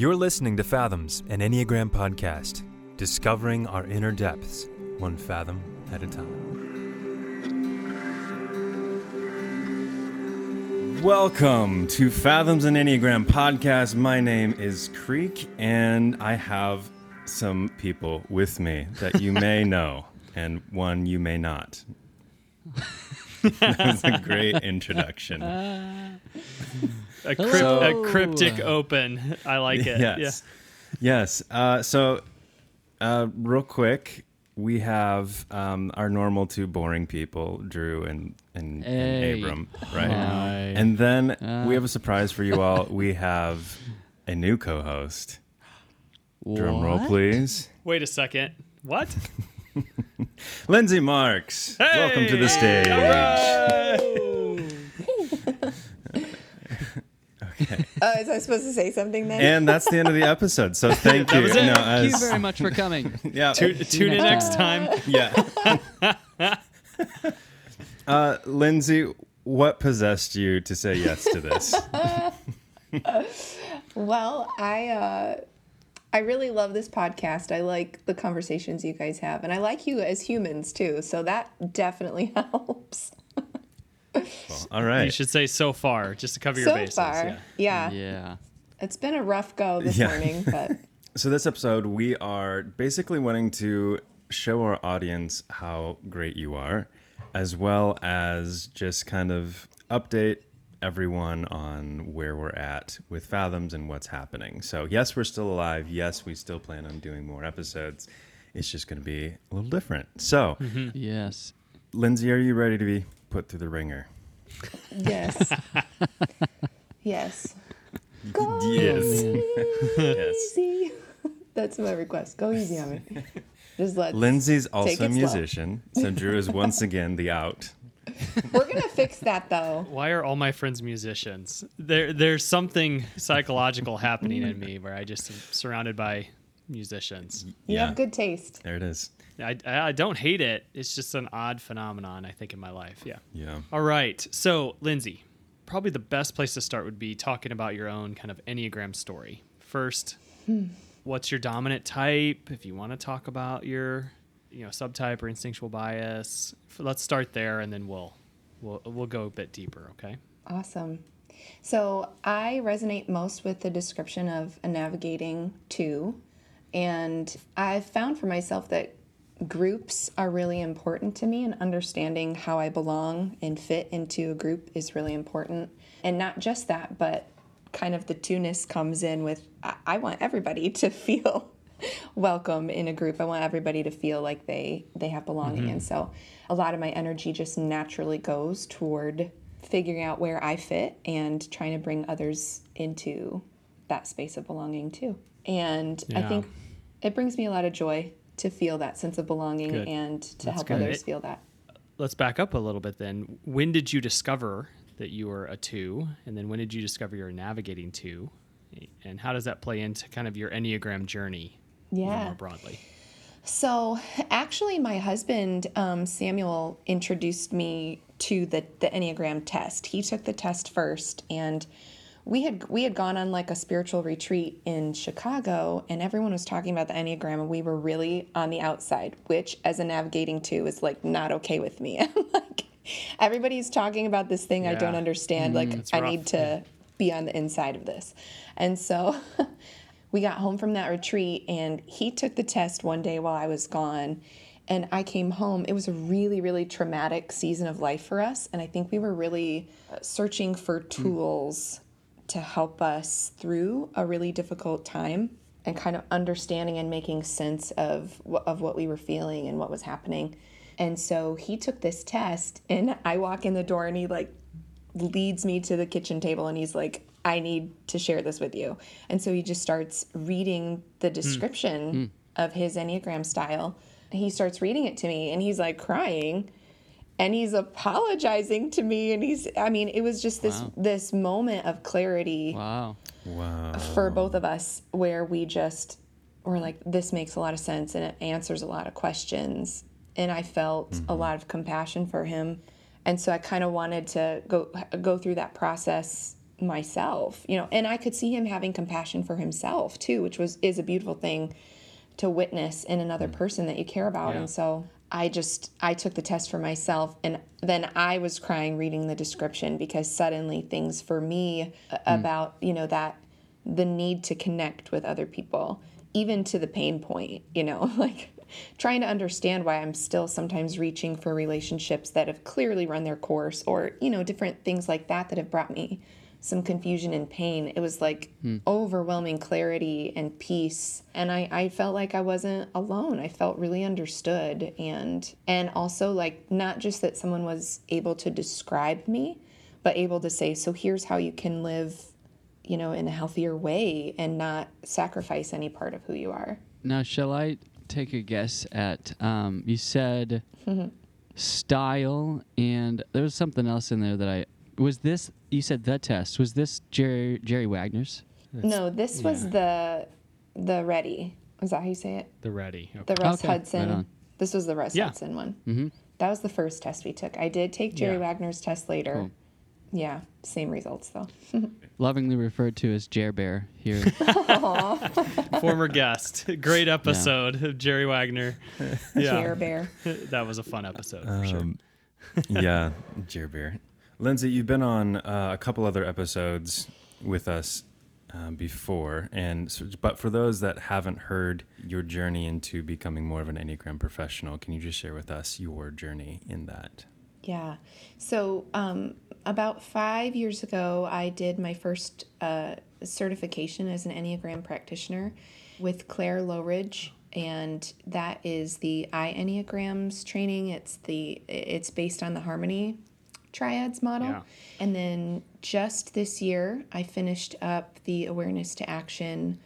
You're listening to Fathoms, an Enneagram podcast, discovering our inner depths, one fathom at a time. Welcome to Fathoms an Enneagram podcast. My name is Creek, and I have some people with me that you may know, and one you may not. that was a great introduction. A, crypt, a cryptic open. I like it. Yes. Yes. Uh, so, uh, real quick, we have um, our normal two boring people, Drew and, and, Hey. and Abram, right? Hi. And then Uh. we have a surprise for you all. we have a new co host. Drum roll, please. Wait a second. What? Lindsay Marks. Welcome to the stage. Uh, is I supposed to say something then? And that's the end of the episode. So thank you. No, Thank you as- very much for coming. yeah. Tu- tune in next time. Yeah. uh, Lindsay, what possessed you to say yes to this? well, I uh, I really love this podcast. I like the conversations you guys have, and I like you as humans too. So that definitely helps. All right. You should say so far, just to cover your so bases. far, Yeah. yeah. Yeah. it's been a rough go this Yeah. morning, but So this episode, we are basically wanting to show our audience how great you are, as well as just kind of update everyone on where we're at with Fathoms and what's happening. So yes, we're still alive. Yes, we still plan on doing more episodes. It's just going to be a little different. So, mm-hmm. Yes. Lindsay, are you ready to be put through the ringer? yes, yes. Go Yes. yes. easy. That's my request. Go easy on me. Just let. Lindsay's also a musician, so Drew is once again the out. We're gonna fix that though. Why are all my friends musicians? There, there's something psychological happening in me where I just am surrounded by musicians. You Yeah. have good taste. There it is. I, I I don't hate it. It's just an odd phenomenon, I think, in my life. Yeah. Yeah. All right. So, Lindsay, probably the best place to start would be talking about your own kind of Enneagram story. First, hmm. what's your dominant type? If you want to talk about your, you know, subtype or instinctual bias, let's start there and then we'll we'll we'll go a bit deeper, okay? Awesome. So I resonate most with the description of a navigating two. And I've found for myself that groups are really important to me, and understanding how I belong and fit into a group is really important. And not just that, but kind of the two-ness comes in with I, I want everybody to feel welcome in a group. I want everybody to feel like they they have belonging. Mm-hmm. And so a lot of my energy just naturally goes toward figuring out where I fit and trying to bring others into that space of belonging too. And I think it brings me a lot of joy to feel that sense of belonging Good. and to That's help good. others feel that. Let's back up a little bit then. When did you discover that you were a two? And then when did you discover you're navigating two? And how does that play into kind of your Enneagram journey Yeah. more broadly? So, actually, my husband, um, Samuel, introduced me to the, the Enneagram test. He took the test first, and we had we had gone on like a spiritual retreat in Chicago, and everyone was talking about the Enneagram, and we were really on the outside, which, as a navigating two, is like not okay with me. Like, everybody's talking about this thing I don't Yeah. understand. like, I rough. need to be on the inside of this, and so. we got home from that retreat and he took the test one day while I was gone. And I came home. It was a really, really traumatic season of life for us. And I think we were really uh, searching for tools to help us through a really difficult time and kind of understanding and making sense of, of what we were feeling and what was happening. And so he took this test, and I walk in the door and he like leads me to the kitchen table and he's like, I need to share this with you. And so he just starts reading the hmm. description hmm. of his Enneagram style. He starts reading it to me and he's like crying and he's apologizing to me and he's I mean it was just this this moment of clarity Wow. Wow. for both of us where we just were like this makes a lot of sense and it answers a lot of questions and I felt a mm-hmm. lot of compassion for him and so I kind of wanted to go go through that process myself, you know, and I could see him having compassion for himself too, which was is a beautiful thing to witness in another mm. person that you care about. Yeah. And so I just I took the test for myself and then I was crying reading the description because suddenly things for me a- about, you know, that the need to connect with other people, even to the pain point, you know, like trying to understand why I'm still sometimes reaching for relationships that have clearly run their course or, you know, different things like that that have brought me some confusion and pain. It was like overwhelming clarity and peace. And I, I felt like I wasn't alone. I felt really understood and and also like not just that someone was able to describe me, but able to say, so here's how you can live, you know, in a healthier way and not sacrifice any part of who you are. Now, shall I take a guess at? Um, you said style, and there was something else in there that I was. This you said the test was this Jerry Jerry Wagner's? no, this was the the RHETI. Is that how you say it? The RHETI. Okay. The Russ Okay, Hudson. on. this was the Russ Yeah. Hudson one. Mm-hmm. That was the first test we took. I did take Jerry Yeah. Wagner's test later. Cool. Yeah, same results though. Lovingly referred to as Jer Bear here. Former guest. Great episode of Jerry Wagner. Yeah. Jer Bear. that was a fun episode for sure. Um, yeah, Jer Beer. Lindsay, you've been on uh, a couple other episodes with us um, before, and so, but for those that haven't heard your journey into becoming more of an Enneagram professional, can you just share with us your journey in that? Yeah. So, um, about five years ago, I did my first uh, certification as an Enneagram practitioner with Claire Lowridge, and that is the I Enneagrams training. It's the it's based on the Harmony triads model. Yeah. And then just this year, I finished up the Awareness to Action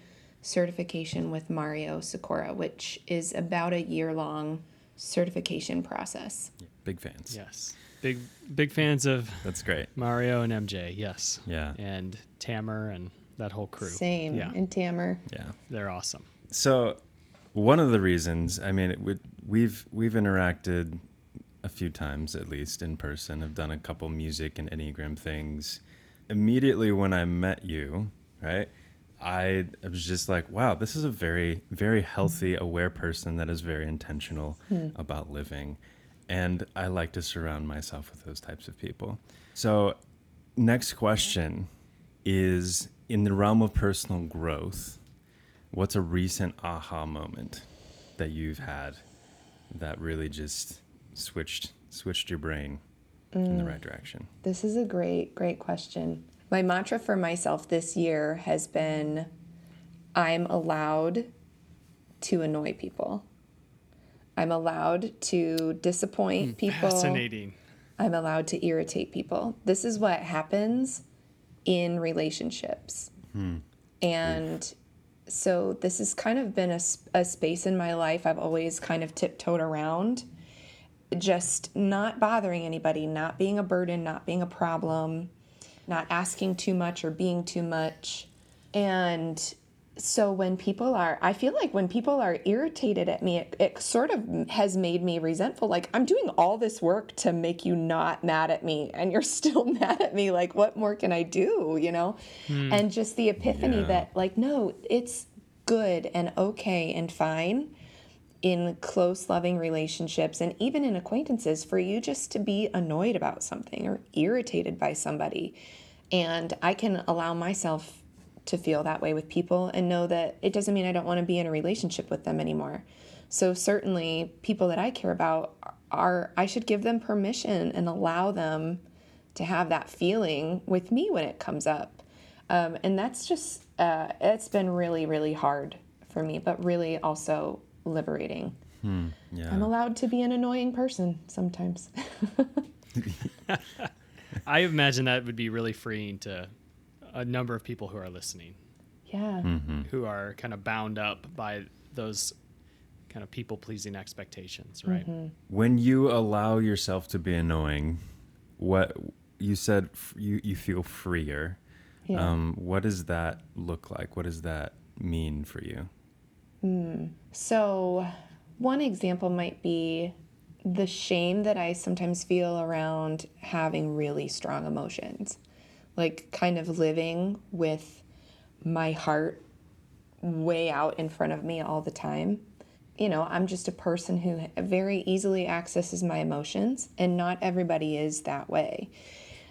certification with Mario Sikora, which is about a year long certification process. Big fans. Yes. Big big fans of That's great. Mario and MJ. Yes. Yeah. And Tamer and that whole crew. Same. Yeah. And Tamer. Yeah. They're awesome. So, one of the reasons, I mean, it we've we've interacted a few times at least in person. Have done a couple music and enneagram things. Immediately when I met you, right, I was just like, wow, this is a very very healthy, aware person that is very intentional hmm. about living, and I like to surround myself with those types of people. So, next question is in the realm of personal growth what's a recent aha moment that you've had that really just switched switched your brain in the mm. right direction This is a great, great question. My mantra for myself this year has been I'm allowed to annoy people. I'm allowed to disappoint hmm, people. Fascinating. I'm allowed to irritate people. This is what happens in relationships. Hmm. And so this has kind of been a space in my life I've always kind of tiptoed around. Just not bothering anybody, not being a burden, not being a problem, not asking too much or being too much. And so when people are i feel like when people are irritated at me it, it sort of has made me resentful. Like i'm doing all this work to make you not mad at me and you're still mad at me. Like what more can i do you know? Hmm. And just the epiphany Yeah. that like no it's good and okay and fine in close loving relationships and even in acquaintances for you just to be annoyed about something or irritated by somebody. And i can allow myself to feel that way with people and know that it doesn't mean i don't want to be in a relationship with them anymore. So certainly people that i care about are i should give them permission and allow them to have that feeling with me when it comes up. Um, and that's just uh, it's been really really hard for me but really also liberating. Hmm, yeah. I'm allowed to be an annoying person sometimes. I imagine that would be really freeing to a number of people who are listening, yeah. Mm-hmm. Who are kind of bound up by those kind of people pleasing expectations, right? Mm-hmm. when you allow yourself to be annoying what you said f- you, you feel freer. Yeah. um, what does that look like? What does that mean for you So, one example might be the shame that I sometimes feel around having really strong emotions. like kind of living with my heart way out in front of me all the time. You know, I'm just a person who very easily accesses my emotions, and not everybody is that way.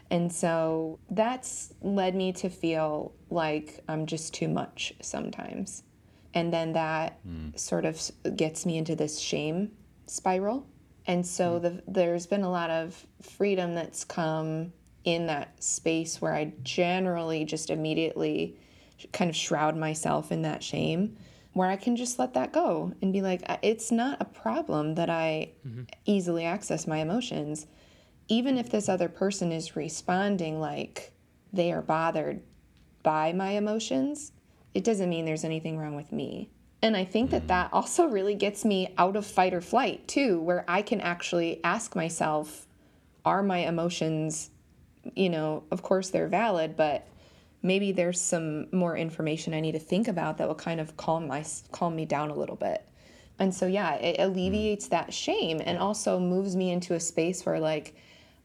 And so that's led me to feel like I'm just too much sometimes. And then that hmm. sort of gets me into this shame spiral. And so hmm. the, there's been a lot of freedom that's come in that space where I generally just immediately kind of shroud myself in that shame, where I can just let that go and be like, it's not a problem that I mm-hmm. easily access my emotions. Even if this other person is responding like they are bothered by my emotions, it doesn't mean there's anything wrong with me. And I think that that also really gets me out of fight or flight too, where I can actually ask myself, are my emotions, you know, of course they're valid, but maybe there's some more information I need to think about that will kind of calm my calm me down a little bit. And so yeah, it alleviates that shame and also moves me into a space where like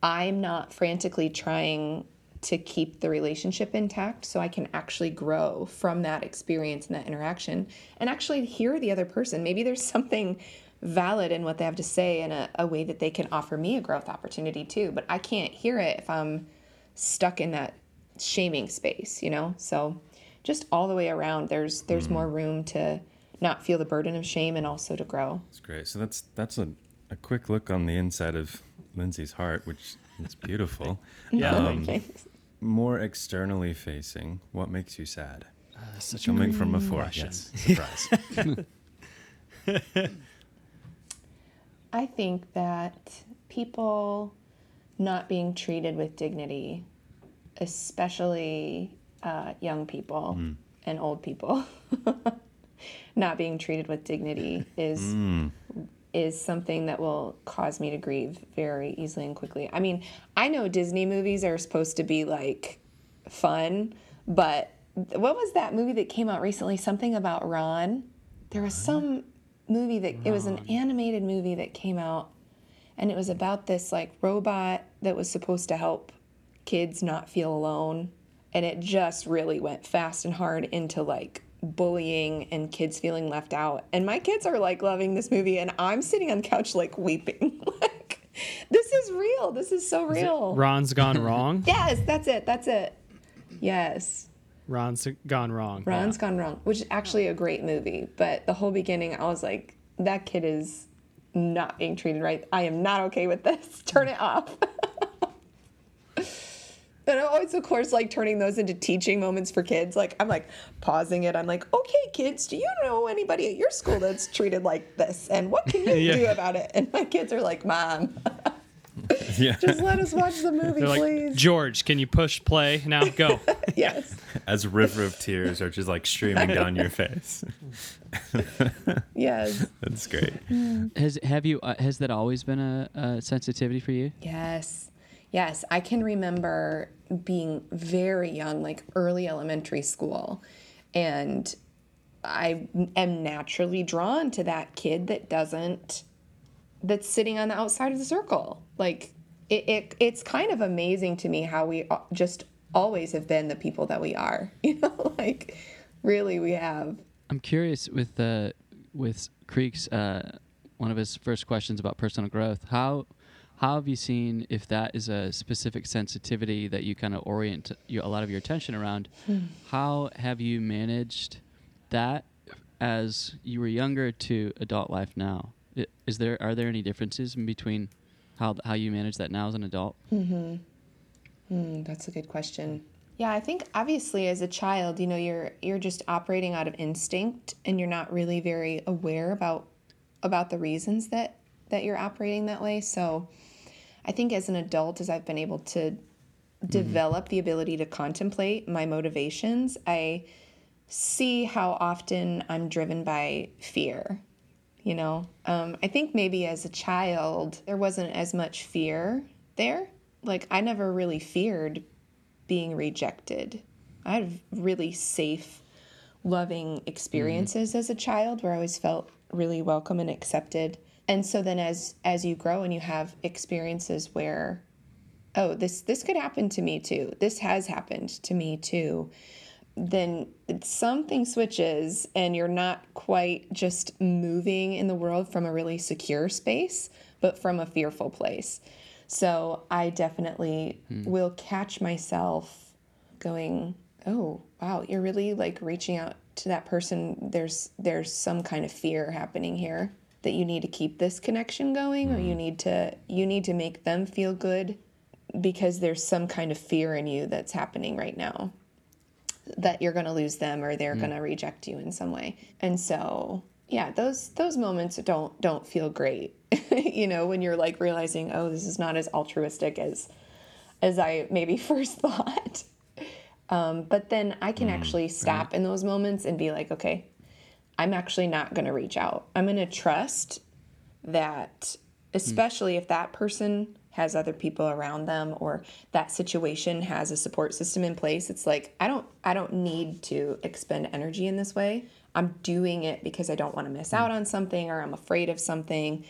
I'm not frantically trying to keep the relationship intact so I can actually grow from that experience and that interaction and actually hear the other person. Maybe there's something valid in what they have to say in a, a way that they can offer me a growth opportunity too. But I can't hear it if I'm stuck in that shaming space, you know? So just all the way around there's there's more room to not feel the burden of shame and also to grow. That's great. So that's that's a, a quick look on the inside of Lindsay's heart, which is beautiful. Yeah. Um, Thanks. More externally facing, what makes you sad? Uh, such Coming good from afar. question. Yes. Surprise. I think that people not being treated with dignity, especially uh, young people and old people, not being treated with dignity is is something that will cause me to grieve very easily and quickly. I mean, I know Disney movies are supposed to be like fun, but what was that movie that came out recently? Something about Ron. There was some movie that it was an animated movie that came out and it was about this like robot that was supposed to help kids not feel alone and it just really went fast and hard into like bullying and kids feeling left out. And my kids are like loving this movie and i'm sitting on the couch like weeping. Like this is real. This is so real. Ron's gone wrong. yes that's it. That's it. Yes. Ron's gone wrong. ron's gone wrong which is actually a great movie but the whole beginning i was like that kid is not being treated right. I am not okay with this. Turn it off And I'm always, of course, like turning those into teaching moments for kids. Like, I'm like pausing it. I'm like, okay, kids, do you know anybody at your school that's treated like this? And what can you Yeah. do about it? And my kids are like, Mom, yeah. just let us watch the movie, They're like, please. George, can you push play now? Go. yes. As a river of tears are just like streaming down your face. Yes. That's great. Has have you uh, has that always been a, a sensitivity for you? Yes. Yes. I can remember being very young, like early elementary school. And I am naturally drawn to that kid that doesn't, that's sitting on the outside of the circle. Like, it, it, it's kind of amazing to me how we just always have been the people that we are. You know, like, really, we have. I'm curious with uh, with Creek's uh, one of his first questions about personal growth. How how have you seen if that is a specific sensitivity that you kind of orient you, a lot of your attention around? How have you managed that as you were younger to adult life now? Is there are there any differences in between how how you manage that now as an adult? Mm, that's a good question. Yeah, I think obviously as a child, you know, you're you're just operating out of instinct and you're not really very aware about about the reasons that that you're operating that way. So I think as an adult as I've been able to develop the ability to contemplate my motivations, I see how often I'm driven by fear. You know, um, I think maybe as a child, there wasn't as much fear there. Like, I never really feared being rejected. I had really safe, loving experiences as a child where I always felt really welcome and accepted. And so then as as you grow and you have experiences where oh, this this could happen to me too. This has happened to me too. Then something switches and you're not quite just moving in the world from a really secure space, but from a fearful place. So I definitely hmm. will catch myself going, "Oh, wow, you're really like reaching out to that person. There's there's some kind of fear happening here that you need to keep this connection going or you mm-hmm. need to you need to make them feel good because there's some kind of fear in you that's happening right now that you're going to lose them or they're mm-hmm. going to reject you in some way. And so, yeah, those those moments don't don't feel great. you know, when you're like realizing, "Oh, this is not as altruistic as as I maybe first thought." Um, but then I can mm, actually stop in those moments and be like, "Okay, I'm actually not going to reach out. I'm going to trust that, especially if that person has other people around them or that situation has a support system in place. It's like I don't I don't need to expend energy in this way. I'm doing it because I don't want to miss out on something or I'm afraid of something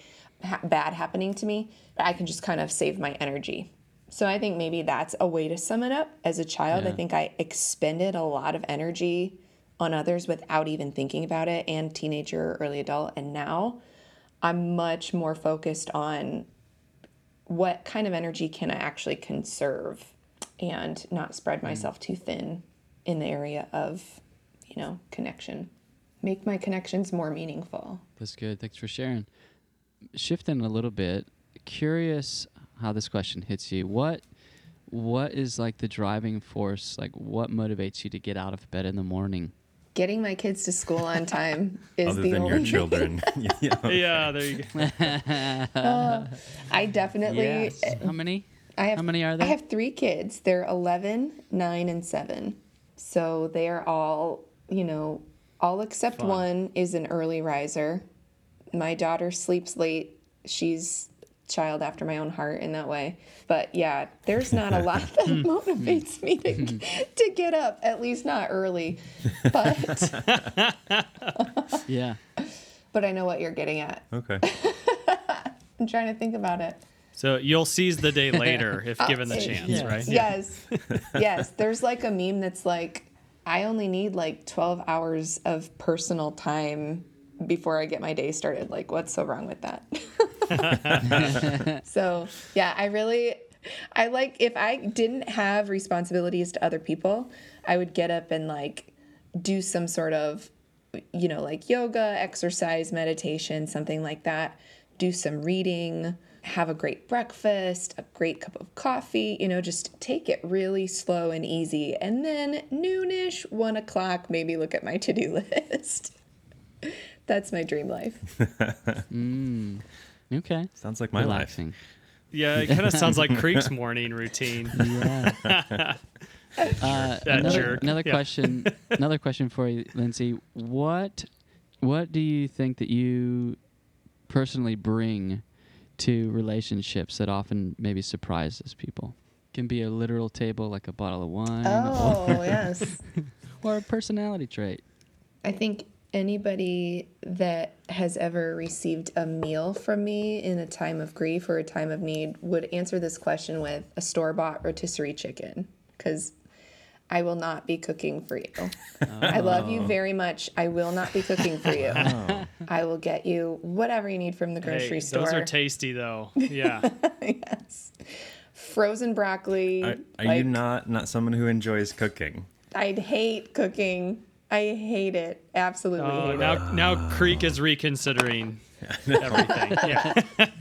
ha- bad happening to me. I can just kind of save my energy. So I think maybe that's a way to sum it up. As a child, I think I expended a lot of energy on others without even thinking about it and teenager early adult and now i'm much more focused on what kind of energy can i actually conserve and not spread mm. myself too thin in the area of you know connection make my connections more meaningful That's good. Thanks for sharing. Shifting a little bit, curious how this question hits you. What what is like the driving force? Like what motivates you to get out of bed in the morning? Getting my kids to school on time is the only. Other the than only your children. yeah. Yeah, there you go. Uh, i definitely Yes. Uh, How many? I have How many are they? I have three kids. They're 11, 9, and 7. So they are all, you know, all except Fun. one is an early riser. My daughter sleeps late. She's child after my own heart in that way. But yeah, there's not a lot that motivates me to, hmm. to get up, at least not early. But Yeah. but I know what you're getting at. Okay. I'm trying to think about it. So you'll seize the day later if given the chance, yes. right? Yes. yes. There's like a meme that's like, I only need like 12 hours of personal time before I get my day started. Like, what's so wrong with that? so, yeah, I really, I like, if I didn't have responsibilities to other people, I would get up and like do some sort of, you know, like yoga, exercise, meditation, something like that. Do some reading, have a great breakfast, a great cup of coffee, you know, just take it really slow and easy. And then noonish, one o'clock, maybe look at my to do list. That's my dream life. Mm. Okay. Sounds like my life. Relaxing. Yeah, it kind of sounds like Creek's morning routine. Yeah. uh, That another jerk. another Yeah. question. another question for you, Lindsay. What what do you think that you personally bring to relationships that often maybe surprises people? Can be a literal table like a bottle of wine Oh, yes. or, or a personality trait. I think anybody that has ever received a meal from me in a time of grief or a time of need would answer this question with a store bought rotisserie chicken because I will not be cooking for you. I love you oh. very much. I will not be cooking for you. I will get you whatever you need from the grocery Hey, store. those are tasty though. Yeah. yes. Frozen broccoli. Are, are like, you not not someone who enjoys cooking? I'd hate cooking. I hate it. Absolutely Oh, hate it. now now Creek is reconsidering everything. Yeah.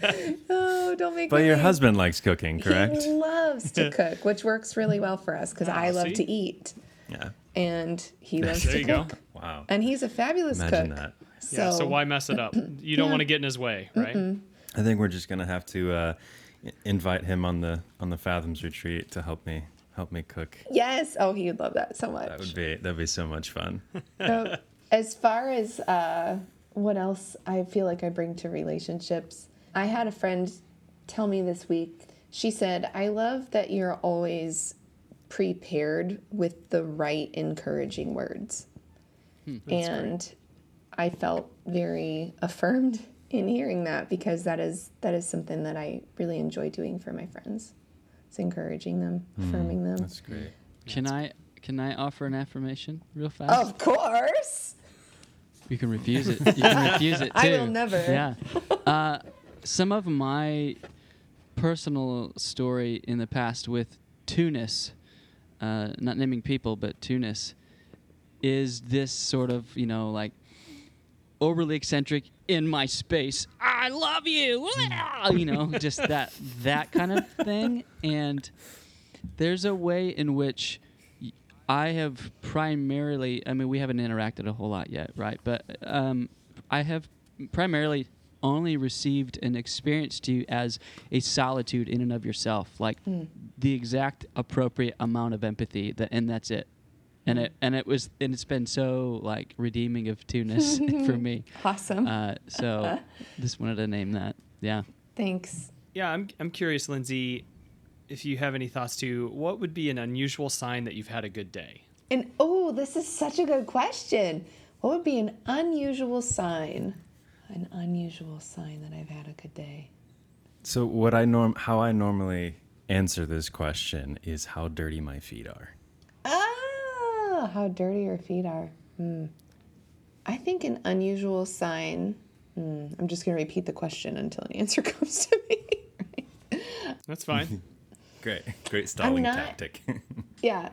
Oh, don't make But me. your husband likes cooking, correct? He loves to cook, which works really well for us because I love see? to eat, Yeah. and he loves There to you go. cook. Wow. And he's a fabulous Imagine cook. that. So, yeah. So why mess it up? You don't Yeah. want to get in his way, right? I think we're just gonna have to uh, invite him on the on the Fathoms retreat to help me help me cook. Yes. Oh, he would love that so much. That would be that'd be so much fun. So, as far as uh, what else I feel like I bring to relationships, I had a friend tell me this week. She said, "I love that you're always prepared with the right encouraging words," and I felt very affirmed in hearing that because that is that is something that I really enjoy doing for my friends. It's encouraging them, affirming them. That's great. Can I can I offer an affirmation real fast? Of course. You can refuse it. You can refuse it too. I will never. Yeah. Uh, some of my personal story in the past with two-ness, uh, not naming people, but two-ness, is this sort of you know like overly eccentric in my space. I love you. You know, just that that kind of thing. And there's a way in which I have primarily. I mean, we haven't interacted a whole lot yet, right? But um, I have primarily only received and experienced you as a solitude in and of yourself, like the exact appropriate amount of empathy, that, and that's it. And it and it was and it's been so like redeeming of two-ness for me. Awesome. Uh, so just wanted to name that. Yeah. Thanks. Yeah, I'm I'm curious, Lindsay, if you have any thoughts to what would be an unusual sign that you've had a good day. And oh, this is such a good question. What would be an unusual sign? An unusual sign that I've had a good day. So what I norm how I normally answer this question is how dirty my feet are. Ah, how dirty your feet are. Hmm. I think an unusual sign. Hmm, I'm just going to repeat the question until an answer comes to me. That's fine. Great. Great stalling not- tactic. Yeah.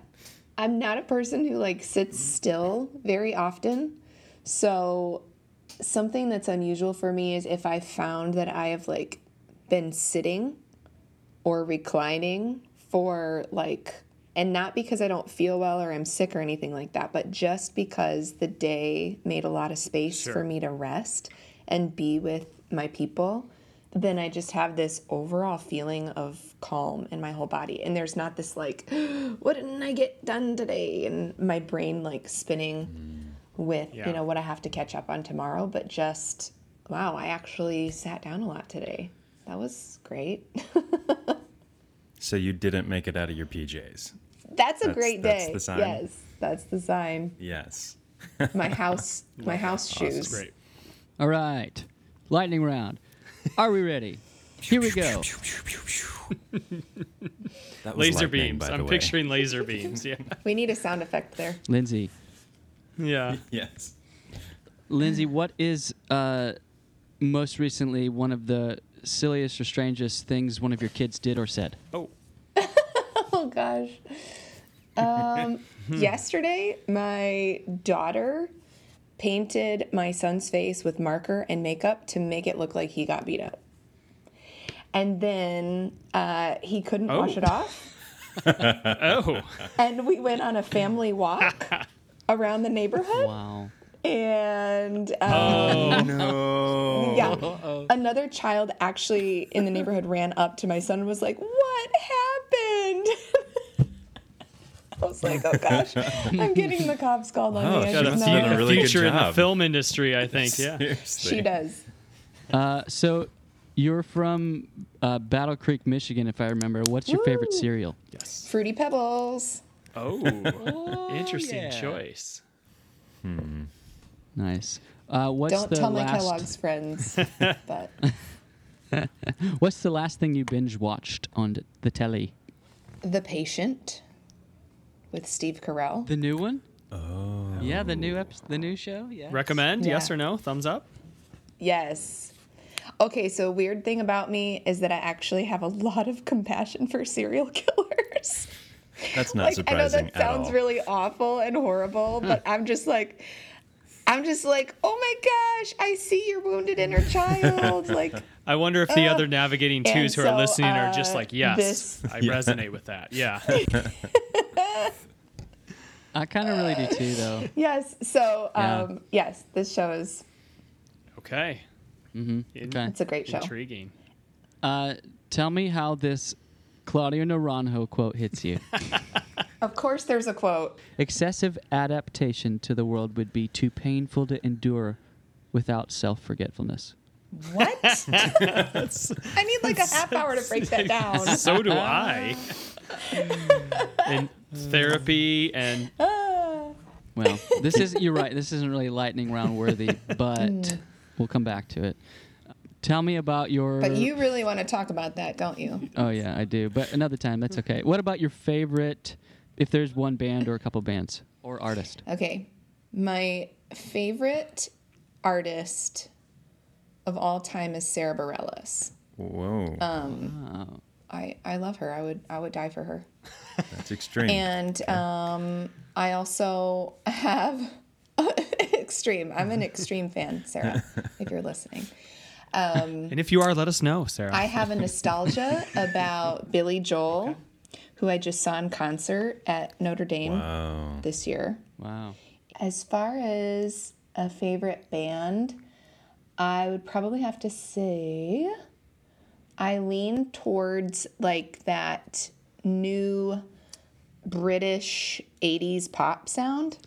I'm not a person who like sits still very often. So something that's unusual for me is if I found that I have like been sitting or reclining for like and not because I don't feel well or I'm sick or anything like that, but just because the day made a lot of space Sure. for me to rest and be with my people, then I just have this overall feeling of calm in my whole body. And there's not this like, what didn't I get done today? And my brain like spinning mm. with, Yeah. you know, what I have to catch up on tomorrow, but just, wow, I actually sat down a lot today. That was great. so you didn't make it out of your PJs. That's a That's- great that's day. the sign? Yes, that's the sign. Yes. My house, my house shoes. That's great. All right. Lightning round. Are we ready? Here we go. That was Laser lightning, beams. by the I'm way. picturing laser beams. Yeah. We need a sound effect there. Lindsay. Yeah. Yes. Lindsay, what is uh, most recently one of the silliest or strangest things one of your kids did or said? Oh. Oh gosh. Um, yesterday, my daughter painted my son's face with marker and makeup to make it look like he got beat up. And then uh, he couldn't wash Oh. it off. Oh. And we went on a family walk around the neighborhood. Wow. And um, Oh. No. yeah, another child actually in the neighborhood ran up to my son and was like, What happened? I was like, Oh gosh, I'm getting the cops called on Wow, me. I she Got a, not. have done a a really good future in the film industry, I think. Yeah. Seriously. She does. Uh, so you're from uh, Battle Creek, Michigan, if I remember. What's your favorite cereal? Yes. Fruity Pebbles. Oh. Interesting yeah. choice. Nice. Uh, what's Don't the tell my last? Kellogg's friends. but What's the last thing you binge watched on the telly? The Patient with Steve Carell. The new one? Oh. Yeah, the new ep- the new show. Yeah. Recommend? Yes or no? Thumbs up? Yes. Okay, so weird thing about me is that I actually have a lot of compassion for serial killers. That's not like I know that at sounds all. really awful and horrible, but hmm. I'm just like I'm just like, "Oh my gosh, I see your wounded inner child." Like I wonder if the Uh, other navigating twos who are so, listening are just uh, like, yes, this- I resonate with that. Yeah. I kind of really do too, though. yes, so Yeah. um yes, this show is Okay. Mm-hmm. In- Okay. it's a great show. Intriguing. Uh, tell me how this Claudio Naranjo quote hits you. Of course there's a quote. Excessive adaptation to the world would be too painful to endure without self forgetfulness. What? I need like a half hour to break that down. So do I. In therapy and Ah. Well, this is you're right. This isn't really lightning round worthy, but we'll come back to it. Tell me about your. But you really want to talk about that, don't you? Oh yeah, I do. But another time, that's okay. What about your favorite? If there's one band or a couple bands or artist. Okay. My favorite artist of all time is Sara Bareilles. Whoa, Wow. I, I love her. I would I would die for her. that's extreme. And um, I also have extreme. I'm an extreme fan, Sarah, if you're listening. And if you are, let us know, Sarah. I have a nostalgia about Billy Joel, who I just saw in concert at Notre Dame wow. this year. Wow. As far as a favorite band, I would probably have to say I lean towards like that new British 80s pop sound,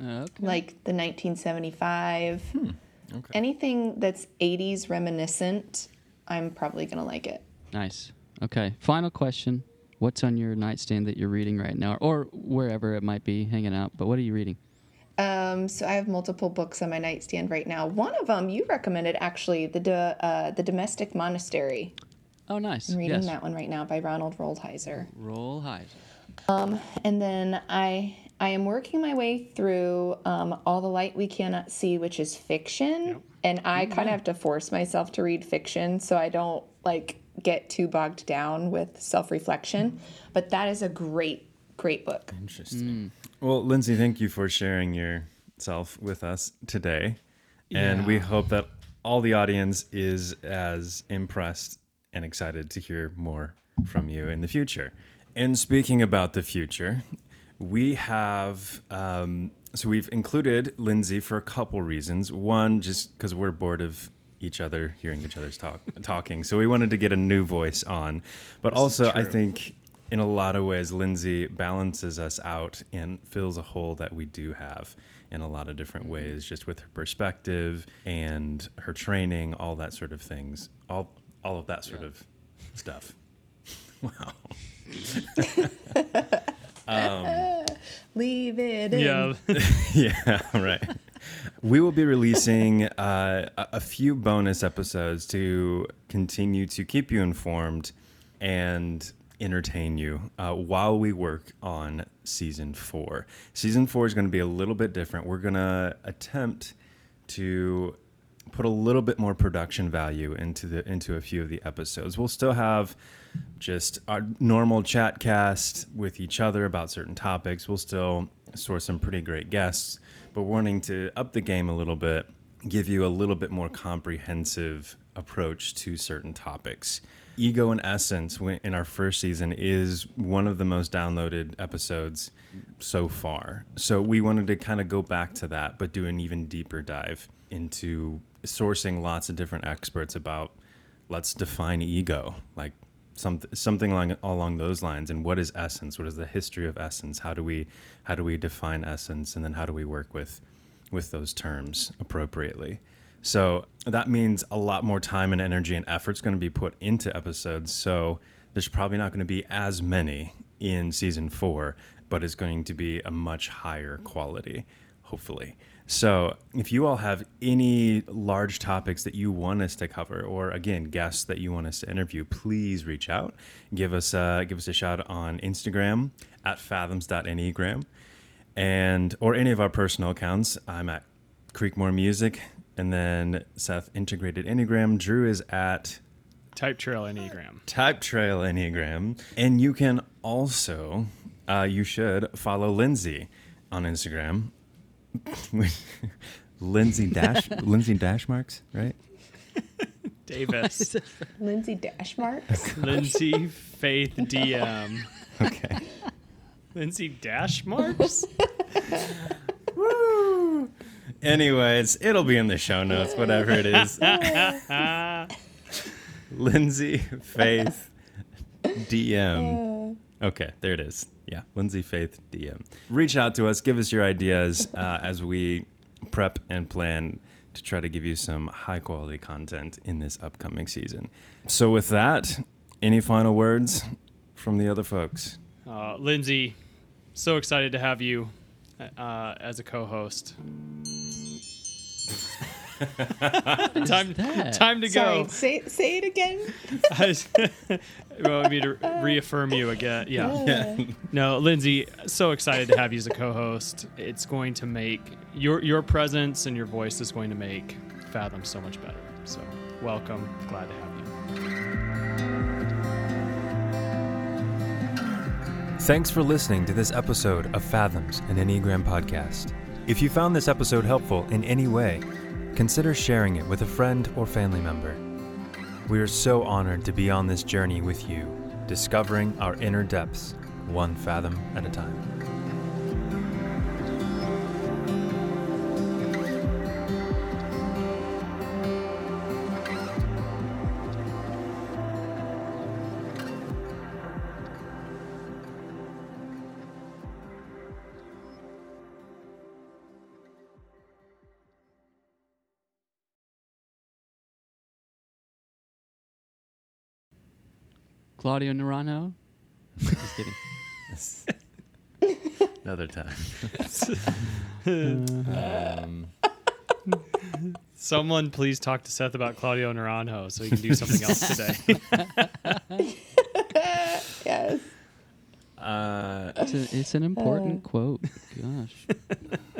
oh, Okay. like the 1975. Hmm, okay. Anything that's 80s reminiscent, I'm probably going to like it. Nice. Okay. Final question. What's on your nightstand that you're reading right now, or wherever it might be hanging out? But what are you reading? Um, so I have multiple books on my nightstand right now. One of them you recommended actually, the Do- uh, the Domestic Monastery. Oh, nice. I'm reading yes. that one right now by Ronald Rolheiser. Roll high. And then I I am working my way through um, All the Light We Cannot See, which is fiction, yep. and I kind of have to force myself to read fiction so I don't like get too bogged down with self reflection. But that is a great great book. Interesting. Well, Lindsay, thank you for sharing yourself with us today. And we hope that all the audience is as impressed and excited to hear more from you in the future. And speaking about the future, we have, um, so we've included Lindsay for a couple reasons. One, just because we're bored of each other, hearing each other's talk, talking. So we wanted to get a new voice on. But also, I think in a lot of ways, Lindsay balances us out and fills a hole that we do have in a lot of different mm-hmm. ways, just with her perspective and her training, all that sort of things, all all of that sort of stuff. Wow. Um, Leave it in. yeah. yeah, right. We will be releasing uh, a few bonus episodes to continue to keep you informed and entertain you uh, while we work on season four. Season four is going to be a little bit different. We're going to attempt to put a little bit more production value into the into a few of the episodes. We'll still have just our normal chat cast with each other about certain topics. We'll still source some pretty great guests, but wanting to up the game a little bit, give you a little bit more comprehensive approach to certain topics. Ego in Essence in our first season is one of the most downloaded episodes so far. So we wanted to kind of go back to that, but do an even deeper dive into sourcing lots of different experts about let's define ego, like some, something along along those lines. And what is essence? What is the history of essence? How do we how do we define essence? And then how do we work with with those terms appropriately? So that means a lot more time and energy and effort is going to be put into episodes. So there's probably not going to be as many in season four, but it's going to be a much higher quality, hopefully. So if you all have any large topics that you want us to cover, or again guests that you want us to interview, please reach out. Give us a, give us a shout on Instagram at fathoms.enneagram and or any of our personal accounts. I'm at Creekmore Music, and then Seth Integrated Enneagram. Drew is at Type Trail Enneagram. Type Trail Enneagram, and you can also, uh, you should follow Lindsay on Instagram. Lindsay Dash Lindsay Dash Marks, right? Davis. Lindsay Dash Marks. Lindsay Faith DM. Okay. Lindsay Dash Marks? Anyways, it'll be in the show notes, whatever it is. Lindsay Faith DM. Okay, there it is. Yeah, Lindsay Faith DM. Reach out to us, give us your ideas uh, as we prep and plan to try to give you some high quality content in this upcoming season. So, with that, any final words from the other folks? Uh, Lindsay, so excited to have you uh, as a co host. time, that? time to Sorry, go. say say it again. you want me to reaffirm you again? Yeah. Yeah. No, Lindsay, so excited to have you as a co-host. It's going to make your your presence and your voice is going to make Fathom so much better. So, welcome. Glad to have you. Thanks for listening to this episode of Fathoms, an Enneagram podcast. If you found this episode helpful in any way, consider sharing it with a friend or family member. We are so honored to be on this journey with you, discovering our inner depths, one fathom at a time. Claudio Naranjo. Just kidding. Another time. um, Someone please talk to Seth about Claudio Naranjo so he can do something else today. Yes. uh, It's, a, it's an important quote. Gosh.